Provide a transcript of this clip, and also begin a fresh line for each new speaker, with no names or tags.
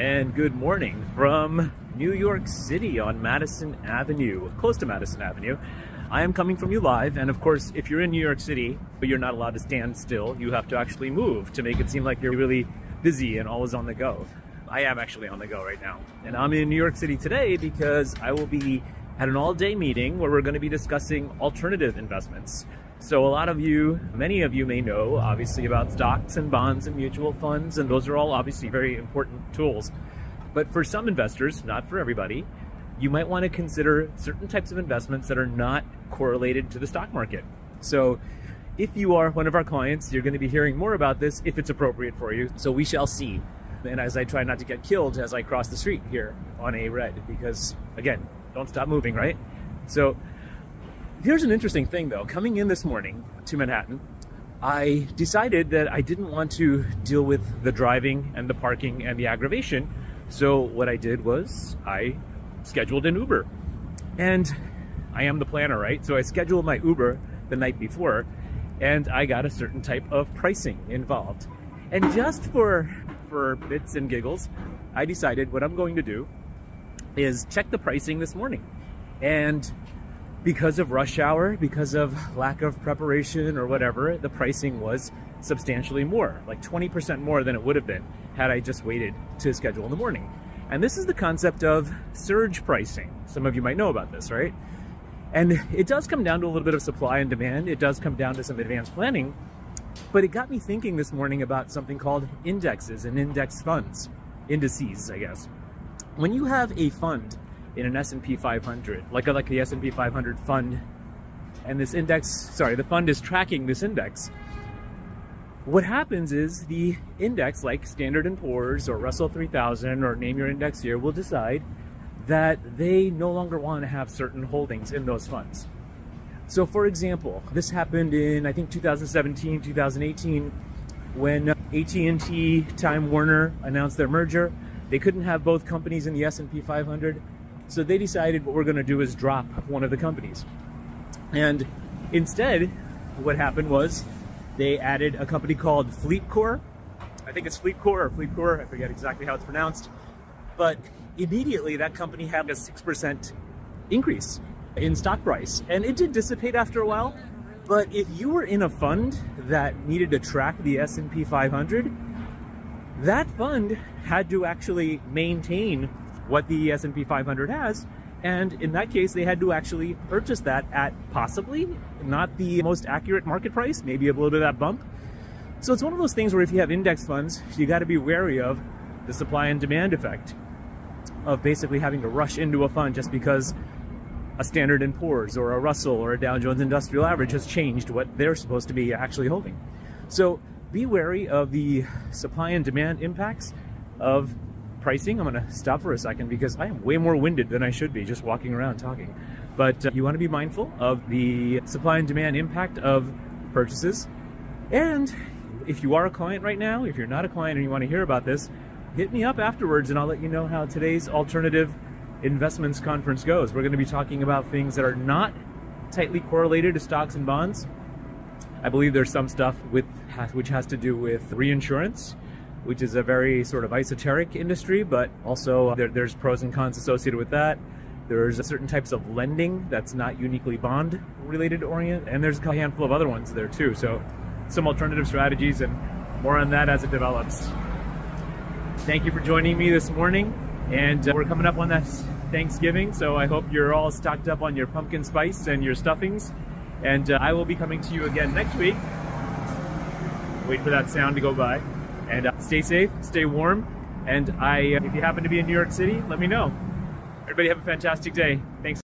and good morning from New York City on Madison Avenue, close to Madison Avenue. I am coming from you live, and of course, if you're in New York City, but you're not allowed to stand still, you have to actually move to make it seem like you're really busy and always on the go. I am actually on the go right now. And I'm in New York City today because I will be at an all day meeting where we're going to be discussing alternative investments. So, a lot of you, many of you may know, obviously, about stocks and bonds and mutual funds, and those are all obviously very important tools. But for some investors, not for everybody, you might want to consider certain types of investments that are not correlated to the stock market. So, if you are one of our clients, you're going to be hearing more about this if it's appropriate for you. So, we shall see. And as I try not to get killed as I cross the street here on a red, because again, don't stop moving, right? So, Here's an interesting thing though. Coming in this morning to Manhattan, I decided that I didn't want to deal with the driving and the parking and the aggravation. So what I did was I scheduled an Uber. And I am the planner, right? So I scheduled my Uber the night before and I got a certain type of pricing involved. And just for for bits and giggles, I decided what I'm going to do is check the pricing this morning. And because of rush hour, because of lack of preparation or whatever, the pricing was substantially more, like 20% more than it would have been had I just waited to schedule in the morning. And this is the concept of surge pricing. Some of you might know about this, right? And it does come down to a little bit of supply and demand. It does come down to some advanced planning. But it got me thinking this morning about something called indexes and index funds, indices, I guess. When you have a fund in an S&P 500, like like the S&P 500 fund, and this index, sorry, the fund is tracking this index. What happens is the index, like Standard & Poor's or Russell 3000 or name your index here, will decide that they no longer want to have certain holdings in those funds. So for example, this happened in I think 2017, 2018 when AT&T Time Warner announced their merger. They couldn't have both companies in the S&P 500. So they decided what we're going to do is drop one of the companies. And instead, what happened was they added a company called FleetCor. I think it's FleetCor or FleetCor, I forget exactly how it's pronounced. But immediately that company had a 6% increase in stock price. And it did dissipate after a while. But if you were in a fund that needed to track the S&P 500, that fund had to actually maintain what the S&P 500 has. And in that case, they had to actually purchase that at possibly not the most accurate market price, maybe a little bit of that bump. So it's one of those things where if you have index funds, you got to be wary of the supply and demand effect of basically having to rush into a fund just because a Standard & Poor's or a Russell or a Dow Jones Industrial Average has changed what they're supposed to be actually holding. So be wary of the supply and demand impacts of pricing. I'm going to stop for a second because I am way more winded than I should be just walking around talking. But uh, you want to be mindful of the supply and demand impact of purchases. And if you are a client right now, if you're not a client and you want to hear about this, hit me up afterwards and I'll let you know how today's alternative investments conference goes. We're going to be talking about things that are not tightly correlated to stocks and bonds. I believe there's some stuff with which has to do with reinsurance which is a very sort of esoteric industry, but also there, there's pros and cons associated with that. There's certain types of lending that's not uniquely bond related orient, and there's a handful of other ones there too. So some alternative strategies and more on that as it develops. Thank you for joining me this morning, and uh, we're coming up on that Thanksgiving, so I hope you're all stocked up on your pumpkin spice and your stuffings. And uh, I will be coming to you again next week. Wait for that sound to go by. And uh, stay safe, stay warm. And I, uh, if you happen to be in New York City, let me know. Everybody have a fantastic day. Thanks.